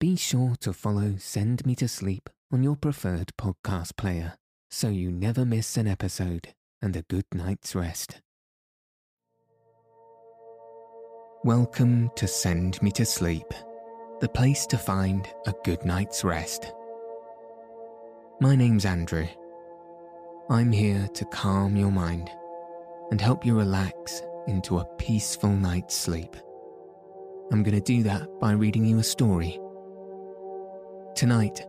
be sure to follow Send Me to Sleep on your preferred podcast player so you never miss an episode and a good night's rest. Welcome to Send Me to Sleep, the place to find a good night's rest. My name's Andrew. I'm here to calm your mind and help you relax into a peaceful night's sleep. I'm going to do that by reading you a story. Tonight,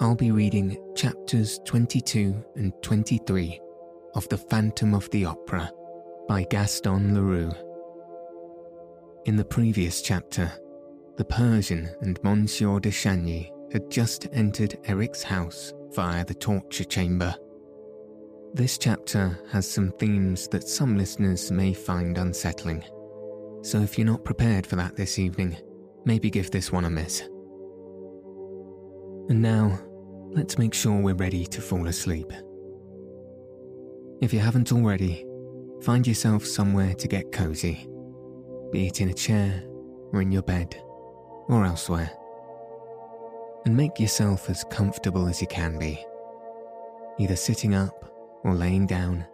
I'll be reading chapters 22 and 23 of The Phantom of the Opera by Gaston Leroux. In the previous chapter, the Persian and Monsieur de Chagny had just entered Eric's house via the torture chamber. This chapter has some themes that some listeners may find unsettling. So if you're not prepared for that this evening, maybe give this one a miss. And now, let's make sure we're ready to fall asleep. If you haven't already, find yourself somewhere to get cozy, be it in a chair or in your bed or elsewhere. And make yourself as comfortable as you can be, either sitting up or laying down,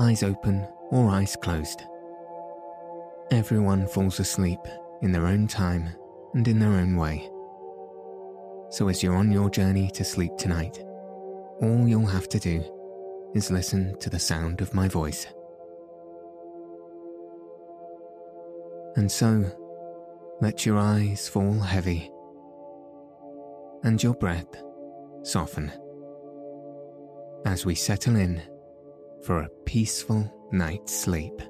eyes open or eyes closed. Everyone falls asleep in their own time and in their own way. So as you're on your journey to sleep tonight, all you'll have to do is listen to the sound of my voice. And so, let your eyes fall heavy and your breath soften as we settle in for a peaceful night's sleep.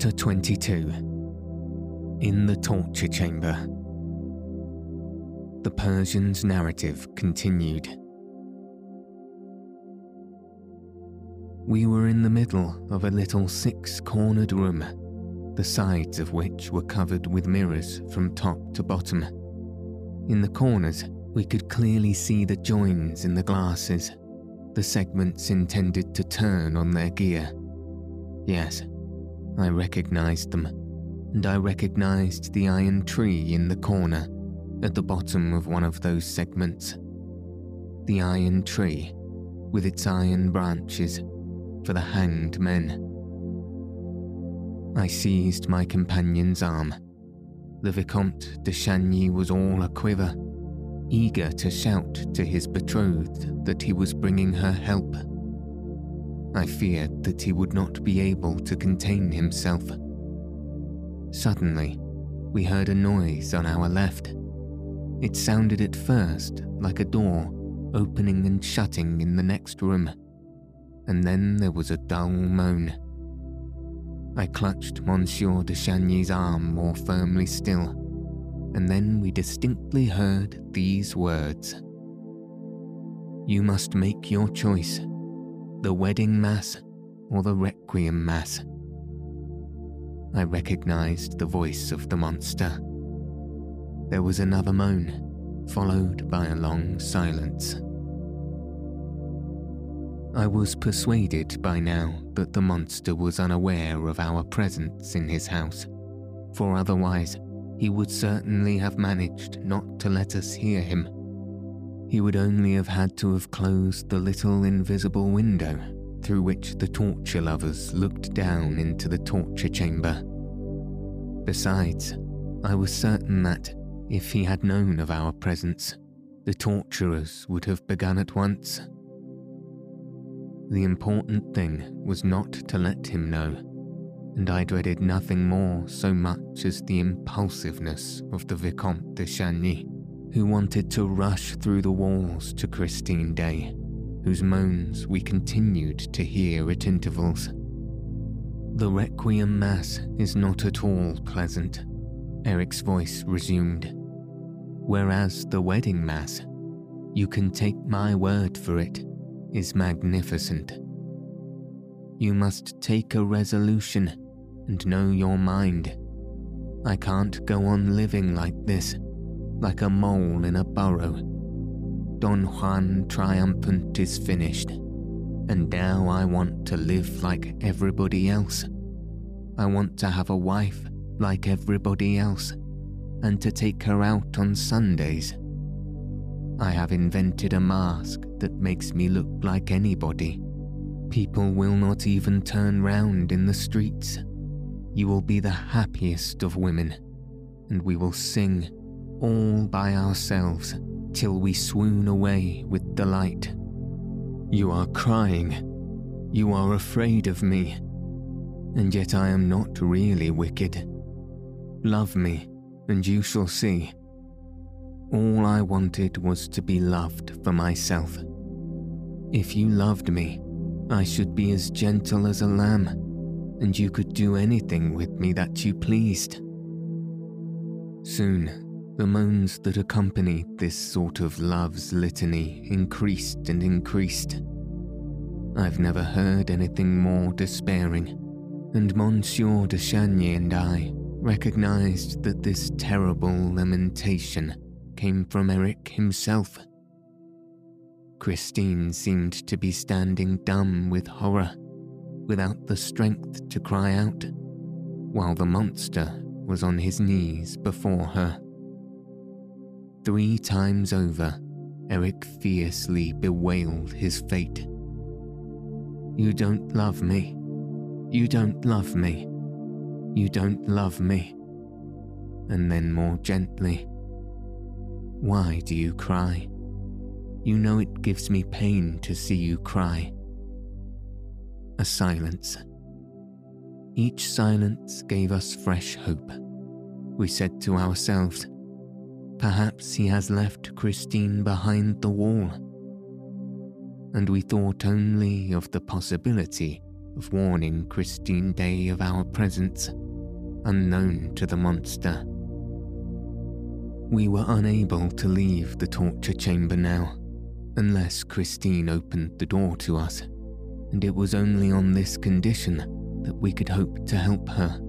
Chapter 22 In the Torture Chamber the Persian's narrative continued. We were in the middle of a little six cornered room, the sides of which were covered with mirrors from top to bottom. In the corners, we could clearly see the joins in the glasses, the segments intended to turn on their gear. Yes, I recognized them, and I recognized the iron tree in the corner at the bottom of one of those segments. The iron tree, with its iron branches, for the hanged men. I seized my companion's arm. The Vicomte de Chagny was all a quiver, eager to shout to his betrothed that he was bringing her help. I feared that he would not be able to contain himself. Suddenly, we heard a noise on our left. It sounded at first like a door opening and shutting in the next room, and then there was a dull moan. I clutched Monsieur de Chagny's arm more firmly still, and then we distinctly heard these words You must make your choice the wedding mass or the requiem mass. I recognized the voice of the monster. There was another moan, followed by a long silence. I was persuaded by now that the monster was unaware of our presence in his house, for otherwise he would certainly have managed not to let us hear him. He would only have had to have closed the little invisible window through which the torture lovers looked down into the torture chamber. Besides, I was certain that, if he had known of our presence, the torturers would have begun at once. The important thing was not to let him know, and I dreaded nothing more so much as the impulsiveness of the Vicomte de Chagny, who wanted to rush through the walls to Christine Daae, whose moans we continued to hear at intervals. The Requiem Mass is not at all pleasant, Eric's voice resumed whereas the wedding mass, you can take my word for it, is magnificent. You must take a resolution and know your mind. I can't go on living like this, like a mole in a burrow. Don Juan triumphant is finished, and now I want to live like everybody else. I want to have a wife like everybody else, and to take her out on Sundays. I have invented a mask that makes me look like anybody. People will not even turn round in the streets. You will be the happiest of women, and we will sing all by ourselves till we swoon away with delight. You are crying. You are afraid of me. And yet I am not really wicked. Love me, and you shall see. All I wanted was to be loved for myself. If you loved me, I should be as gentle as a lamb, and you could do anything with me that you pleased. Soon, the moans that accompanied this sort of love's litany increased and increased. I've never heard anything more despairing, and Monsieur de Chagny and I recognized that this terrible lamentation came from Eric himself. Christine seemed to be standing dumb with horror, without the strength to cry out, while the monster was on his knees before her. Three times over, Eric fiercely bewailed his fate. You don't love me. You don't love me. You don't love me. And then more gently, Why do you cry? You know it gives me pain to see you cry. A silence. Each silence gave us fresh hope. We said to ourselves, Perhaps he has left Christine behind the wall. And we thought only of the possibility of warning Christine Daae of our presence, unknown to the monster. We were unable to leave the torture chamber now unless Christine opened the door to us, and it was only on this condition that we could hope to help her,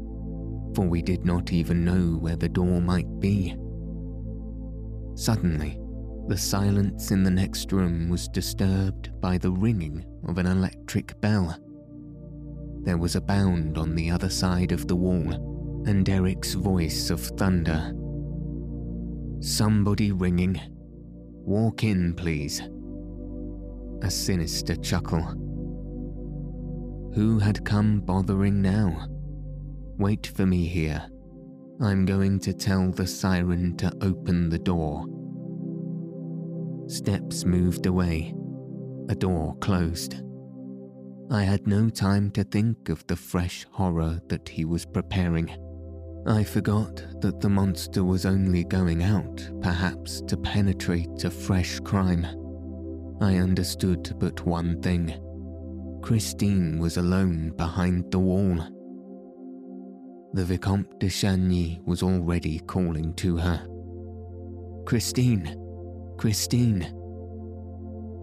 for we did not even know where the door might be. Suddenly, the silence in the next room was disturbed by the ringing of an electric bell. There was a bound on the other side of the wall, and Eric's voice of thunder. Somebody ringing. Walk in, please a sinister chuckle. Who had come bothering now? Wait for me here. I'm going to tell the siren to open the door. Steps moved away. A door closed. I had no time to think of the fresh horror that he was preparing. I forgot that the monster was only going out, perhaps, to penetrate a fresh crime. I understood but one thing. Christine was alone behind the wall. The Vicomte de Chagny was already calling to her. Christine! Christine!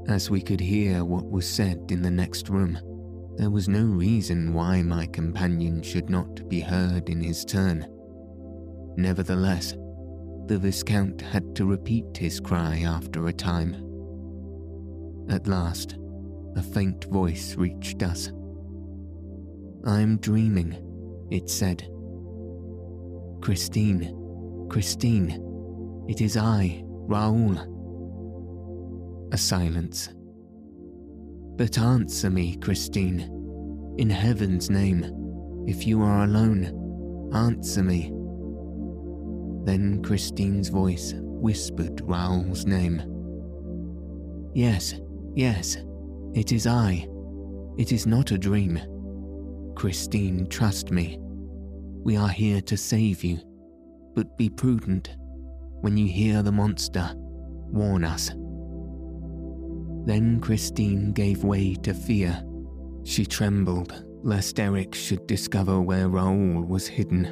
As we could hear what was said in the next room, there was no reason why my companion should not be heard in his turn. Nevertheless, the Viscount had to repeat his cry after a time. At last, a faint voice reached us. I'm dreaming, it said. Christine, Christine, it is I, Raoul. A silence. But answer me, Christine. In heaven's name, if you are alone, answer me. Then Christine's voice whispered Raoul's name. Yes, Yes, it is I. It is not a dream. Christine, trust me. We are here to save you, but be prudent. When you hear the monster, warn us. Then Christine gave way to fear. She trembled lest Eric should discover where Raoul was hidden.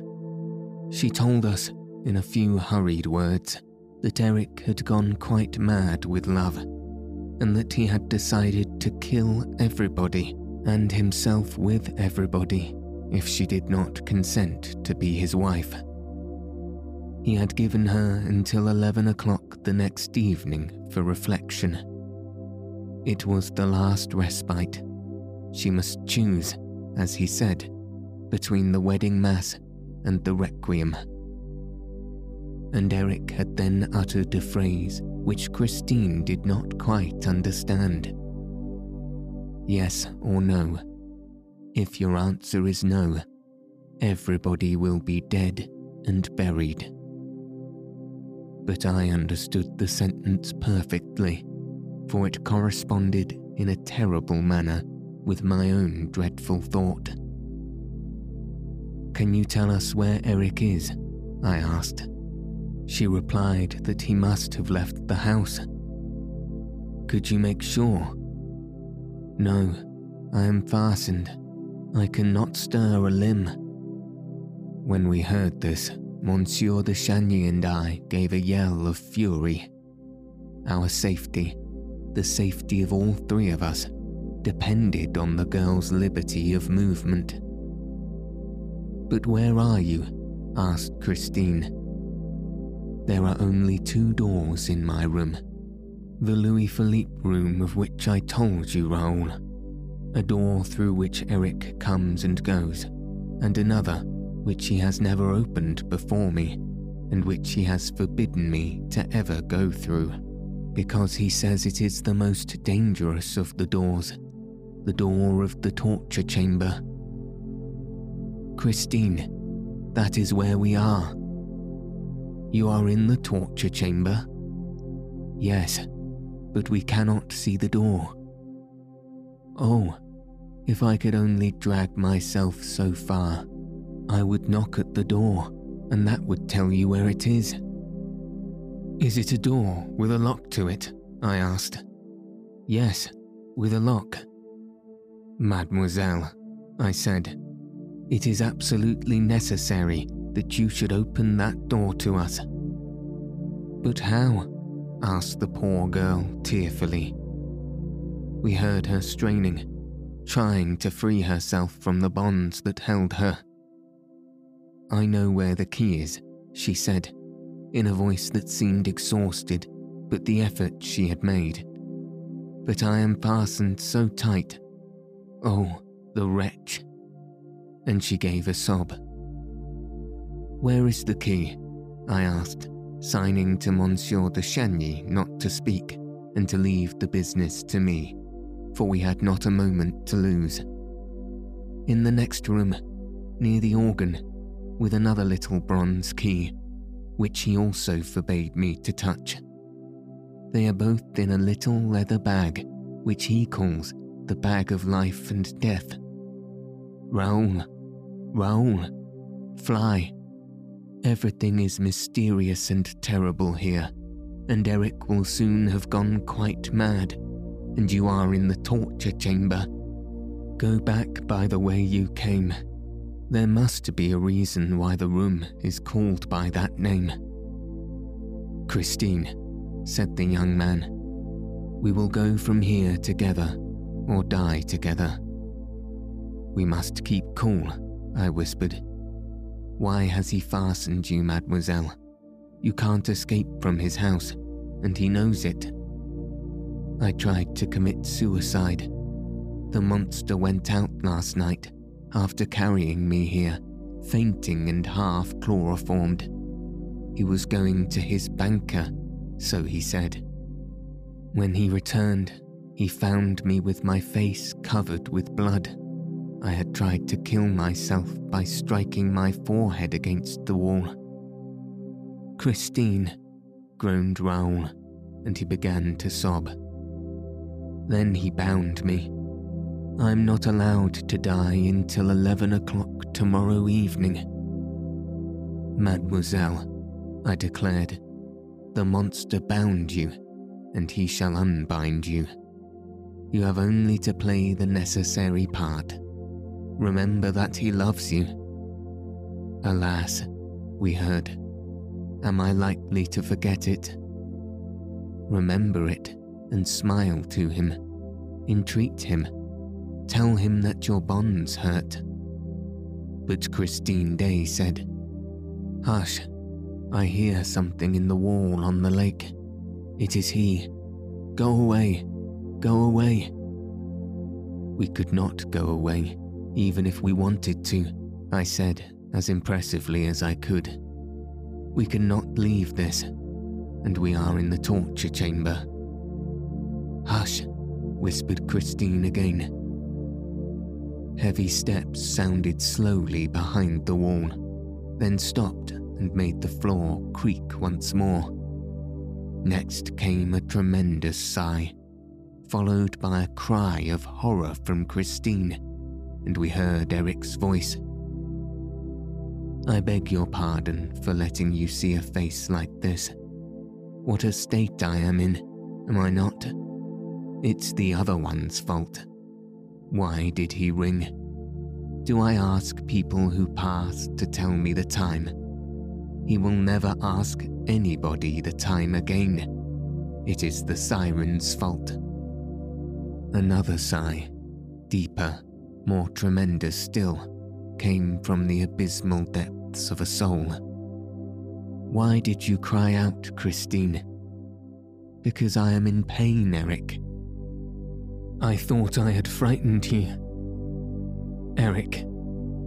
She told us, in a few hurried words, that Eric had gone quite mad with love and that he had decided to kill everybody and himself with everybody if she did not consent to be his wife. He had given her until 11 o'clock the next evening for reflection. It was the last respite. She must choose, as he said, between the wedding mass and the requiem. And Eric had then uttered a phrase which Christine did not quite understand. Yes or no? If your answer is no, everybody will be dead and buried. But I understood the sentence perfectly, for it corresponded in a terrible manner with my own dreadful thought. Can you tell us where Eric is? I asked. She replied that he must have left the house. Could you make sure? No, I am fastened. I cannot stir a limb. When we heard this, Monsieur de Chagny and I gave a yell of fury. Our safety, the safety of all three of us, depended on the girl's liberty of movement. But where are you? asked Christine. There are only two doors in my room. The Louis Philippe room of which I told you, Raoul. A door through which Eric comes and goes, and another which he has never opened before me, and which he has forbidden me to ever go through, because he says it is the most dangerous of the doors, the door of the torture chamber Christine, that is where we are. You are in the torture chamber? Yes, but we cannot see the door. Oh, if I could only drag myself so far, I would knock at the door, and that would tell you where it is. Is it a door with a lock to it? I asked. Yes, with a lock. Mademoiselle, I said, it is absolutely necessary that you should open that door to us. But how? asked the poor girl tearfully. We heard her straining, trying to free herself from the bonds that held her. I know where the key is, she said, in a voice that seemed exhausted but the effort she had made. But I am fastened so tight. Oh, the wretch and she gave a sob. Where is the key? I asked, signing to Monsieur de Chagny not to speak and to leave the business to me, for we had not a moment to lose. In the next room, near the organ, with another little bronze key, which he also forbade me to touch. They are both in a little leather bag, which he calls the bag of life and death. Raoul, Raoul, fly. Everything is mysterious and terrible here, and Eric will soon have gone quite mad, and you are in the torture chamber. Go back by the way you came. There must be a reason why the room is called by that name. Christine, said the young man, we will go from here together, or die together. We must keep cool I whispered. Why has he fastened you, mademoiselle? You can't escape from his house, and he knows it. I tried to commit suicide. The monster went out last night after carrying me here, fainting and half chloroformed. He was going to his banker, so he said. When he returned, he found me with my face covered with blood. I had tried to kill myself by striking my forehead against the wall. Christine, groaned Raoul, and he began to sob. Then he bound me. I'm not allowed to die until 11 o'clock tomorrow evening. Mademoiselle, I declared, the monster bound you, and he shall unbind you. You have only to play the necessary part. Remember that he loves you. Alas, we heard. Am I likely to forget it? Remember it and smile to him. Entreat him. Tell him that your bonds hurt. But Christine Daae said, Hush, I hear something in the wall on the lake. It is he. Go away. Go away. We could not go away, even if we wanted to, I said as impressively as I could. We cannot leave this, and we are in the torture chamber. Hush, whispered Christine again. Heavy steps sounded slowly behind the wall, then stopped and made the floor creak once more. Next came a tremendous sigh, followed by a cry of horror from Christine, and we heard Eric's voice. I beg your pardon for letting you see a face like this. What a state I am in, am I not? It's the other one's fault. Why did he ring? Do I ask people who pass to tell me the time? He will never ask anybody the time again. It is the siren's fault. Another sigh, deeper, more tremendous still, came from the abysmal depths of a soul. Why did you cry out, Christine? Because I am in pain, Eric. I thought I had frightened you. Eric,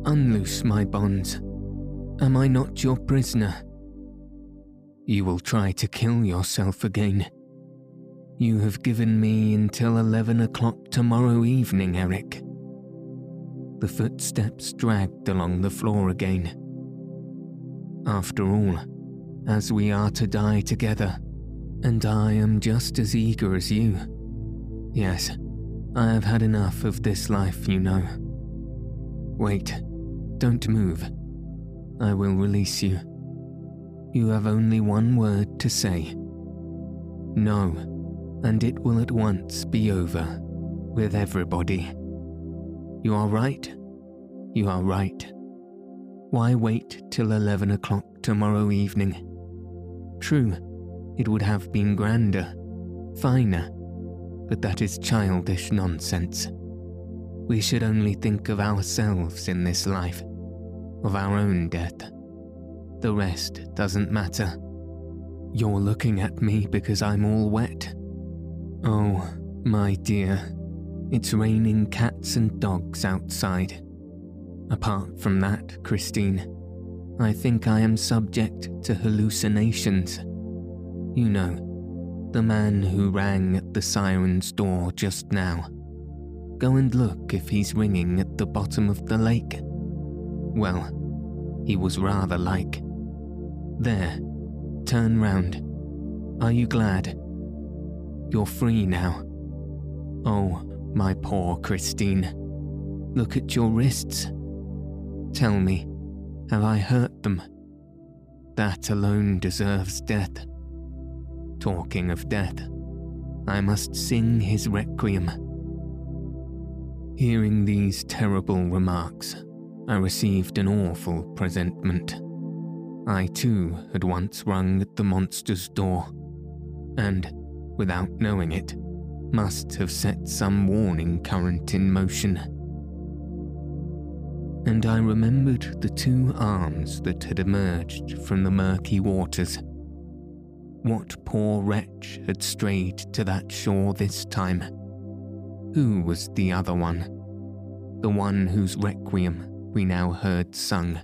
unloose my bonds. Am I not your prisoner? You will try to kill yourself again. You have given me until 11 o'clock tomorrow evening, Eric. The footsteps dragged along the floor again. After all, as we are to die together, and I am just as eager as you. Yes, I have had enough of this life, you know. Wait, don't move. I will release you. You have only one word to say. No, and it will at once be over with everybody. You are right. You are right. Why wait till 11 o'clock tomorrow evening? True, it would have been grander, finer, but that is childish nonsense. We should only think of ourselves in this life, of our own death. The rest doesn't matter. You're looking at me because I'm all wet. Oh, my dear, it's raining cats and dogs outside. Apart from that, Christine, I think I am subject to hallucinations. You know, the man who rang at the siren's door just now. Go and look if he's ringing at the bottom of the lake. Well, he was rather like. There, turn round. Are you glad? You're free now. Oh, my poor Christine. Look at your wrists. Tell me, have I hurt them? That alone deserves death. Talking of death, I must sing his requiem. Hearing these terrible remarks, I received an awful presentiment. I too had once rung at the monster's door, and, without knowing it, must have set some warning current in motion. And I remembered the two arms that had emerged from the murky waters what poor wretch had strayed to that shore this time? Who was the other one? The one whose requiem we now heard sung.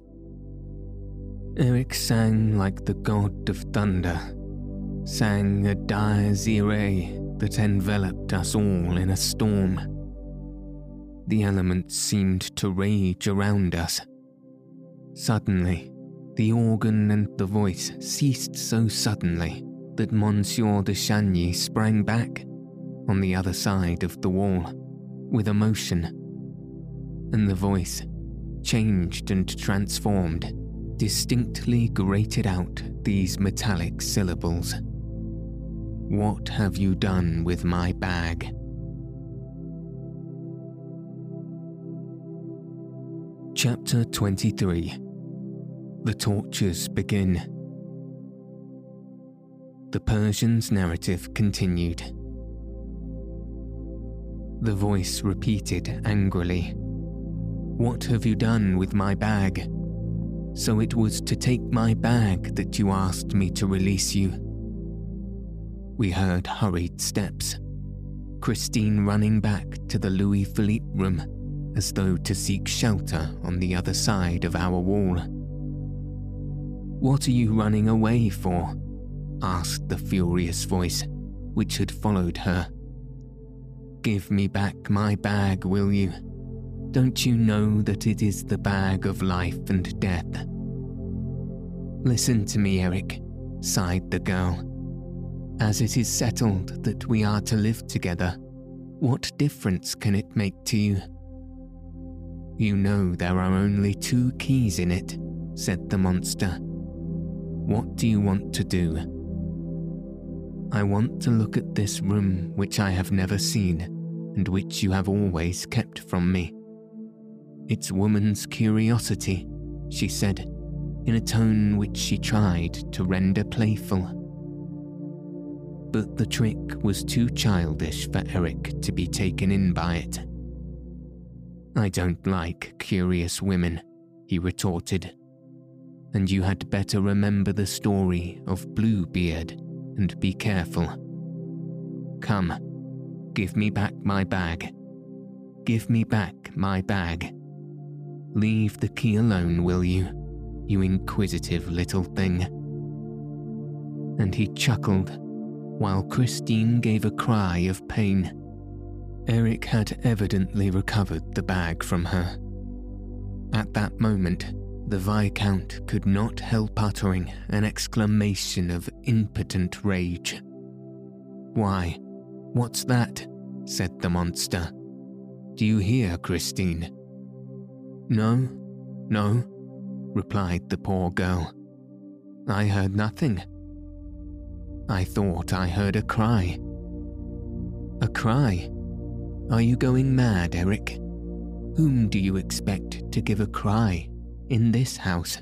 Eric sang like the god of thunder, sang a Dies Irae that enveloped us all in a storm. The elements seemed to rage around us. Suddenly, the organ and the voice ceased so suddenly that Monsieur de Chagny sprang back on the other side of the wall with emotion, and the voice, changed and transformed, distinctly grated out these metallic syllables. What have you done with my bag? Chapter 23 The Tortures Begin the Persian's narrative continued. The voice repeated angrily, What have you done with my bag? So it was to take my bag that you asked me to release you. We heard hurried steps. Christine running back to the Louis Philippe room as though to seek shelter on the other side of our wall. What are you running away for? Asked the furious voice, which had followed her. Give me back my bag, will you? Don't you know that it is the bag of life and death? Listen to me, Eric, sighed the girl. As it is settled that we are to live together, what difference can it make to you? You know there are only two keys in it, said the monster. What do you want to do? I want to look at this room which I have never seen and which you have always kept from me. It's woman's curiosity, she said, in a tone which she tried to render playful but the trick was too childish for Eric to be taken in by it. I don't like curious women, he retorted. And you had better remember the story of Bluebeard and be careful. Come, give me back my bag. Give me back my bag. Leave the key alone, will you, you inquisitive little thing? And he chuckled while Christine gave a cry of pain. Eric had evidently recovered the bag from her. At that moment, the Viscount could not help uttering an exclamation of impotent rage. Why, what's that? said the monster. Do you hear, Christine? No, no, replied the poor girl. I heard nothing. I thought I heard a cry. A cry? Are you going mad, Eric? Whom do you expect to give a cry in this house?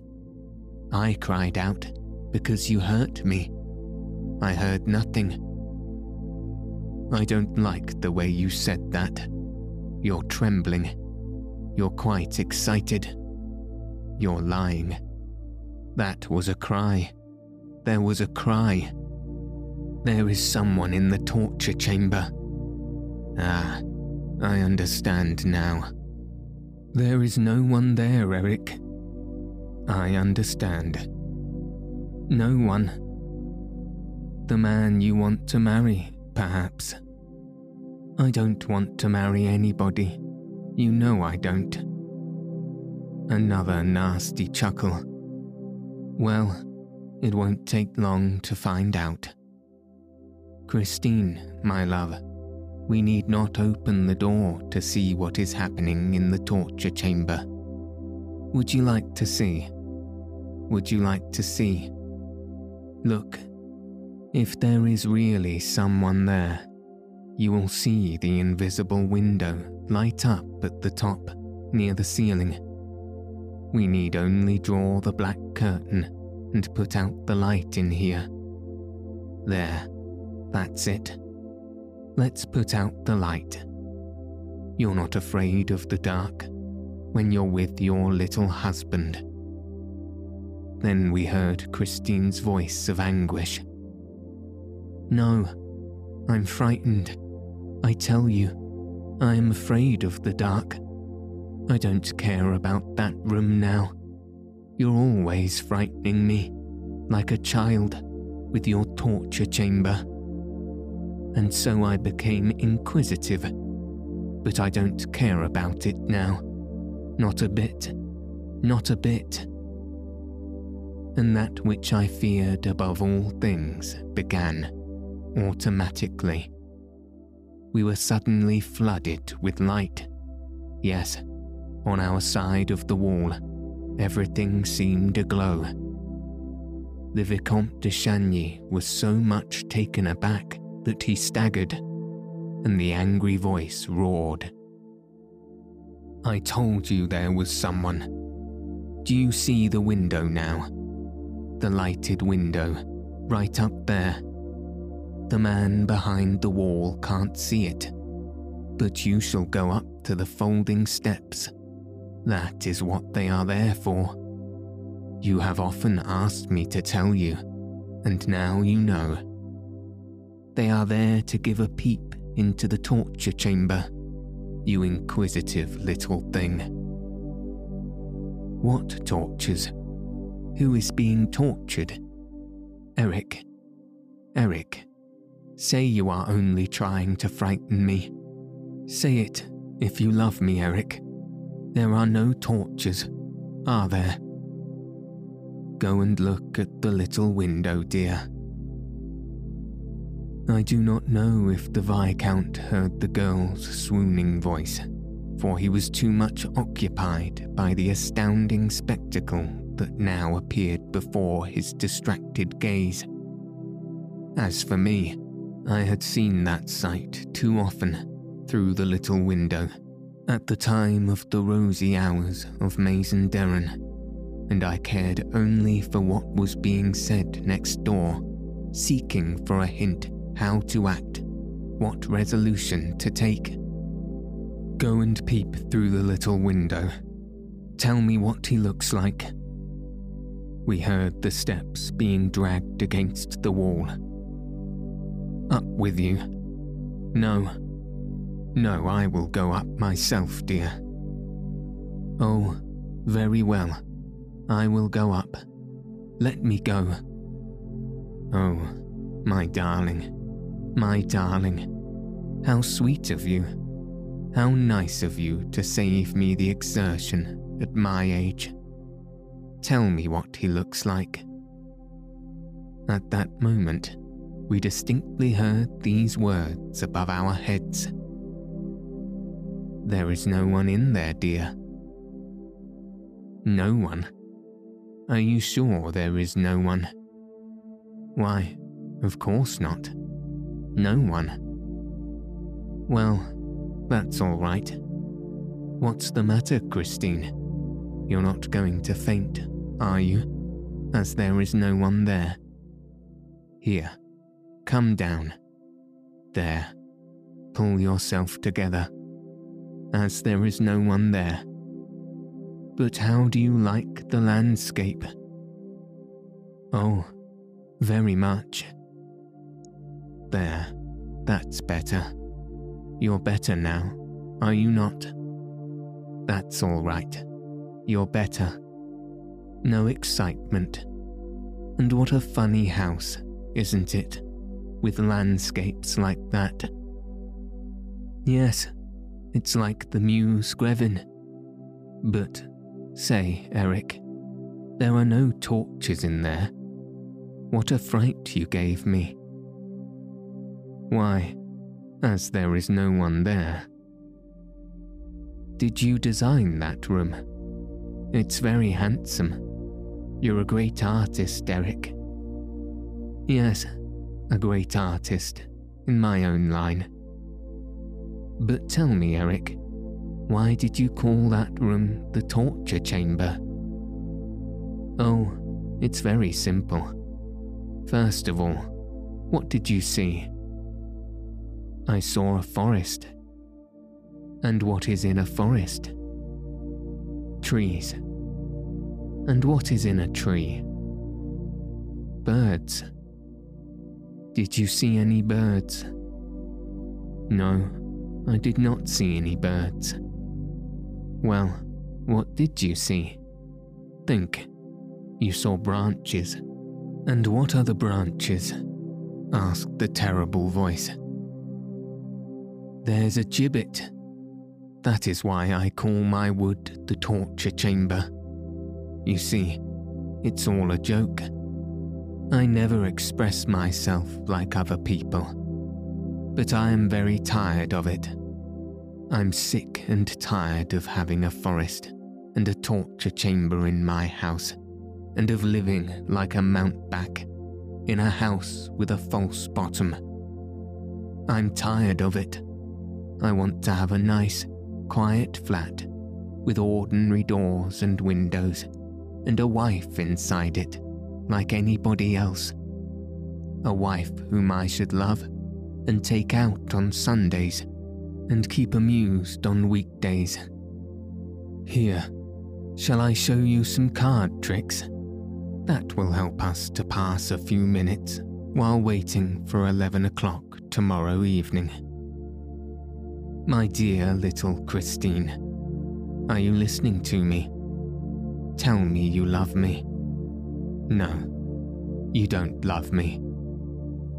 I cried out because you hurt me. I heard nothing. I don't like the way you said that. You're trembling. You're quite excited. You're lying. That was a cry. There was a cry. There is someone in the torture chamber. Ah, I understand now. There is no one there, Eric. I understand. No one. The man you want to marry, perhaps. I don't want to marry anybody. You know I don't. Another nasty chuckle. Well, it won't take long to find out. Christine, my love, we need not open the door to see what is happening in the torture chamber. Would you like to see? Would you like to see? Look, if there is really someone there, you will see the invisible window light up at the top, near the ceiling. We need only draw the black curtain and put out the light in here. There, that's it. Let's put out the light. You're not afraid of the dark when you're with your little husband. Then we heard Christine's voice of anguish. No, I'm frightened. I tell you, I am afraid of the dark. I don't care about that room now. You're always frightening me, like a child, with your torture chamber and so I became inquisitive. But I don't care about it now. Not a bit. Not a bit. And that which I feared above all things began, automatically. We were suddenly flooded with light. Yes, on our side of the wall, everything seemed aglow. The Vicomte de Chagny was so much taken aback that he staggered, and the angry voice roared. I told you there was someone. Do you see the window now? The lighted window, right up there. The man behind the wall can't see it, but you shall go up to the folding steps. That is what they are there for. You have often asked me to tell you, and now you know. They are there to give a peep into the torture chamber, you inquisitive little thing. What tortures? Who is being tortured? Eric. Eric. Say you are only trying to frighten me. Say it if you love me, Eric. There are no tortures, are there? Go and look at the little window, dear. I do not know if the Viscount heard the girl's swooning voice, for he was too much occupied by the astounding spectacle that now appeared before his distracted gaze. As for me, I had seen that sight too often through the little window at the time of the rosy hours of Mazenderan, and I cared only for what was being said next door, seeking for a hint how to act, what resolution to take. Go and peep through the little window. Tell me what he looks like. We heard the steps being dragged against the wall. Up with you. No. No, I will go up myself, dear. Oh, very well. I will go up. Let me go. Oh, my darling. My darling, how sweet of you. How nice of you to save me the exertion at my age. Tell me what he looks like. At that moment, we distinctly heard these words above our heads. There is no one in there, dear. No one? Are you sure there is no one? Why, of course not. No one. Well, that's all right. What's the matter, Christine? You're not going to faint, are you? As there is no one there. Here, come down. There, pull yourself together. As there is no one there. But how do you like the landscape? Oh, very much. There, that's better. You're better now, are you not? That's all right. You're better. No excitement. And what a funny house, isn't it? With landscapes like that. Yes, it's like the Musée Grevin. But, say, Eric, there are no torches in there. What a fright you gave me. Why, as there is no one there. Did you design that room? It's very handsome. You're a great artist, Eric. Yes, a great artist, in my own line. But tell me, Eric, why did you call that room the torture chamber? Oh, it's very simple. First of all, what did you see? I saw a forest. And what is in a forest? Trees. And what is in a tree? Birds. Did you see any birds? No, I did not see any birds. Well, what did you see? Think. You saw branches. And what are the branches? asked the terrible voice. There's a gibbet. That is why I call my wood the torture chamber. You see, it's all a joke. I never express myself like other people. But I am very tired of it. I'm sick and tired of having a forest and a torture chamber in my house, and of living like a mountebank in a house with a false bottom. I'm tired of it. I want to have a nice, quiet flat with ordinary doors and windows and a wife inside it, like anybody else. A wife whom I should love and take out on Sundays and keep amused on weekdays. Here, shall I show you some card tricks? That will help us to pass a few minutes while waiting for 11 o'clock tomorrow evening. My dear little Christine, are you listening to me? Tell me you love me. No, you don't love me.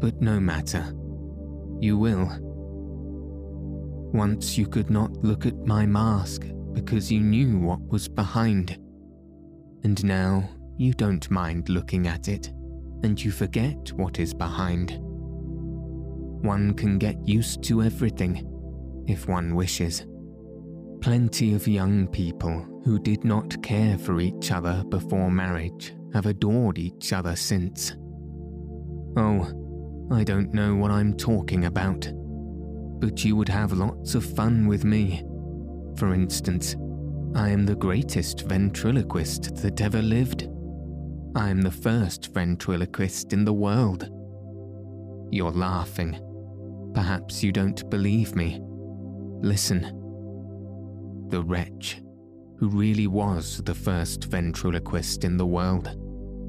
But no matter, you will. Once you could not look at my mask because you knew what was behind. And now you don't mind looking at it, and you forget what is behind. One can get used to everything, if one wishes. Plenty of young people who did not care for each other before marriage have adored each other since. Oh, I don't know what I'm talking about, but you would have lots of fun with me. For instance, I am the greatest ventriloquist that ever lived. I am the first ventriloquist in the world. You're laughing. Perhaps you don't believe me. Listen. The wretch, who really was the first ventriloquist in the world,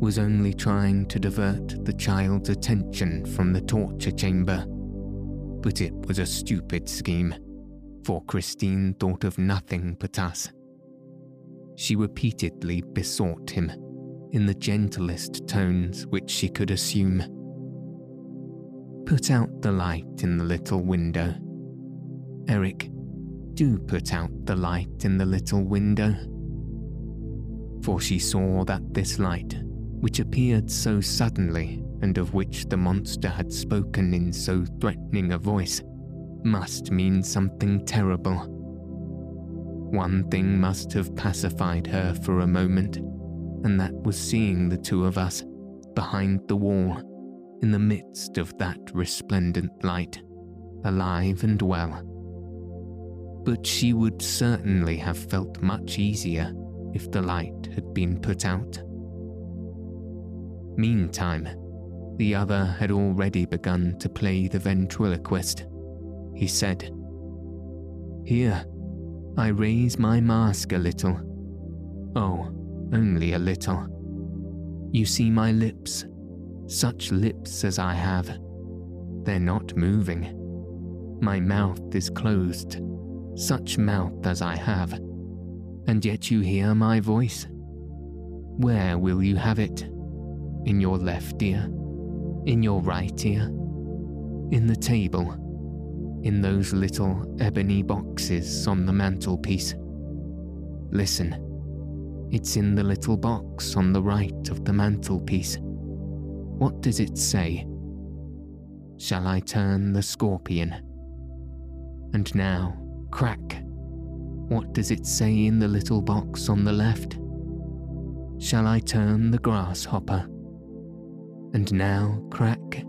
was only trying to divert the child's attention from the torture chamber. But it was a stupid scheme, for Christine thought of nothing but us. She repeatedly besought him in the gentlest tones which she could assume. Put out the light in the little window. Eric, do put out the light in the little window. For she saw that this light, which appeared so suddenly and of which the monster had spoken in so threatening a voice, must mean something terrible. One thing must have pacified her for a moment and that was seeing the two of us behind the wall, in the midst of that resplendent light, alive and well. But she would certainly have felt much easier if the light had been put out. Meantime, the other had already begun to play the ventriloquist. He said, Here, I raise my mask a little. Oh, only a little. You see my lips, such lips as I have. They're not moving. My mouth is closed, such mouth as I have. And yet you hear my voice. Where will you have it? In your left ear? In your right ear? In the table? In those little ebony boxes on the mantelpiece? Listen. It's in the little box on the right of the mantelpiece. What does it say? Shall I turn the scorpion? And now, crack. What does it say in the little box on the left? Shall I turn the grasshopper? And now, crack.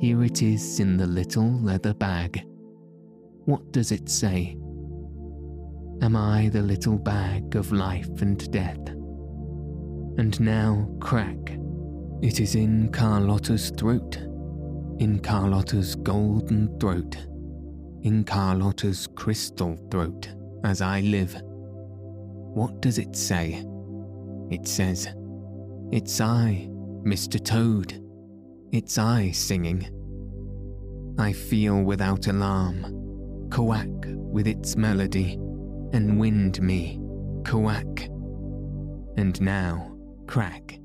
Here it is in the little leather bag. What does it say? am I the little bag of life and death. And now, crack, it is in Carlotta's throat, in Carlotta's golden throat, in Carlotta's crystal throat, as I live. What does it say? It says, It's I, Mr. Toad. It's I singing. I feel without alarm, quack with its melody and wind me, quack. And now, crack.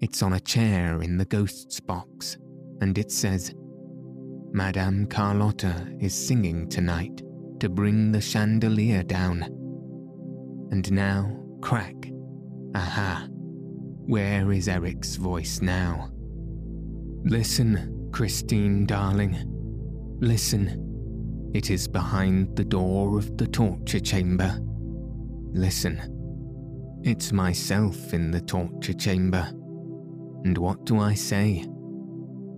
It's on a chair in the ghost's box, and it says, Madame Carlotta is singing tonight to bring the chandelier down. And now, crack. Aha. Where is Eric's voice now? Listen, Christine, darling. Listen it is behind the door of the torture chamber. Listen. It's myself in the torture chamber. And what do I say?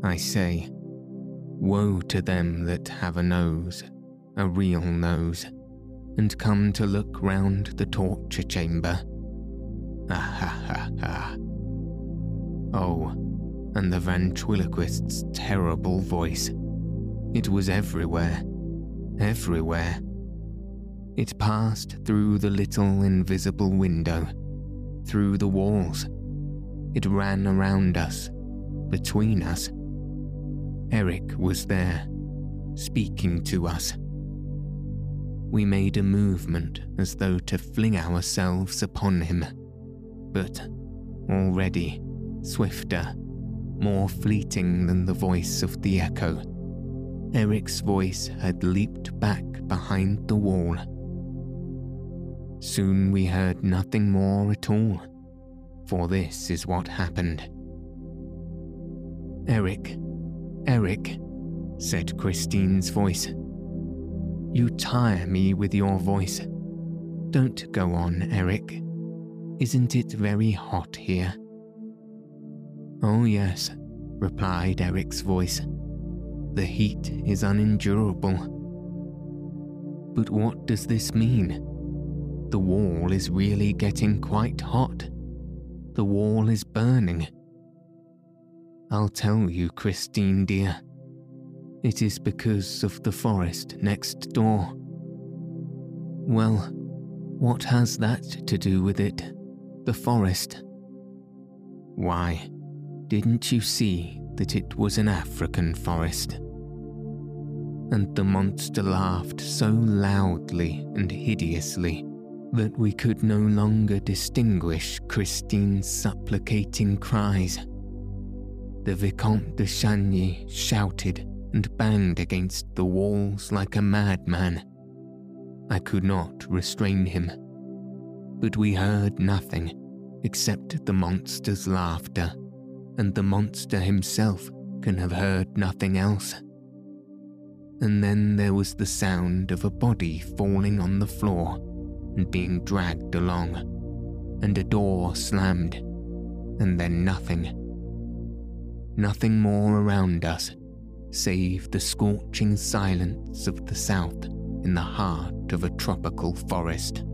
I say, Woe to them that have a nose, a real nose, and come to look round the torture chamber. Ah ha ha ha. Oh, and the ventriloquist's terrible voice. It was everywhere everywhere. It passed through the little invisible window, through the walls, It ran around us, between us. Eric was there, speaking to us. We made a movement as though to fling ourselves upon him, but already swifter, more fleeting than the voice of the echo. Eric's voice had leaped back behind the wall. Soon we heard nothing more at all, for this is what happened. Eric, Eric, said Christine's voice. You tire me with your voice. Don't go on, Eric. Isn't it very hot here? Oh, yes, replied Eric's voice. The heat is unendurable. But what does this mean? The wall is really getting quite hot. The wall is burning. I'll tell you, Christine dear. It is because of the forest next door. Well, what has that to do with it? The forest? Why, didn't you see that it was an African forest? And the monster laughed so loudly and hideously that we could no longer distinguish Christine's supplicating cries the Vicomte de Chagny shouted and banged against the walls like a madman. I could not restrain him. But we heard nothing except the monster's laughter, and the monster himself can have heard nothing else. And then there was the sound of a body falling on the floor and being dragged along, and a door slammed, and then nothing nothing more around us save the scorching silence of the south in the heart of a tropical forest.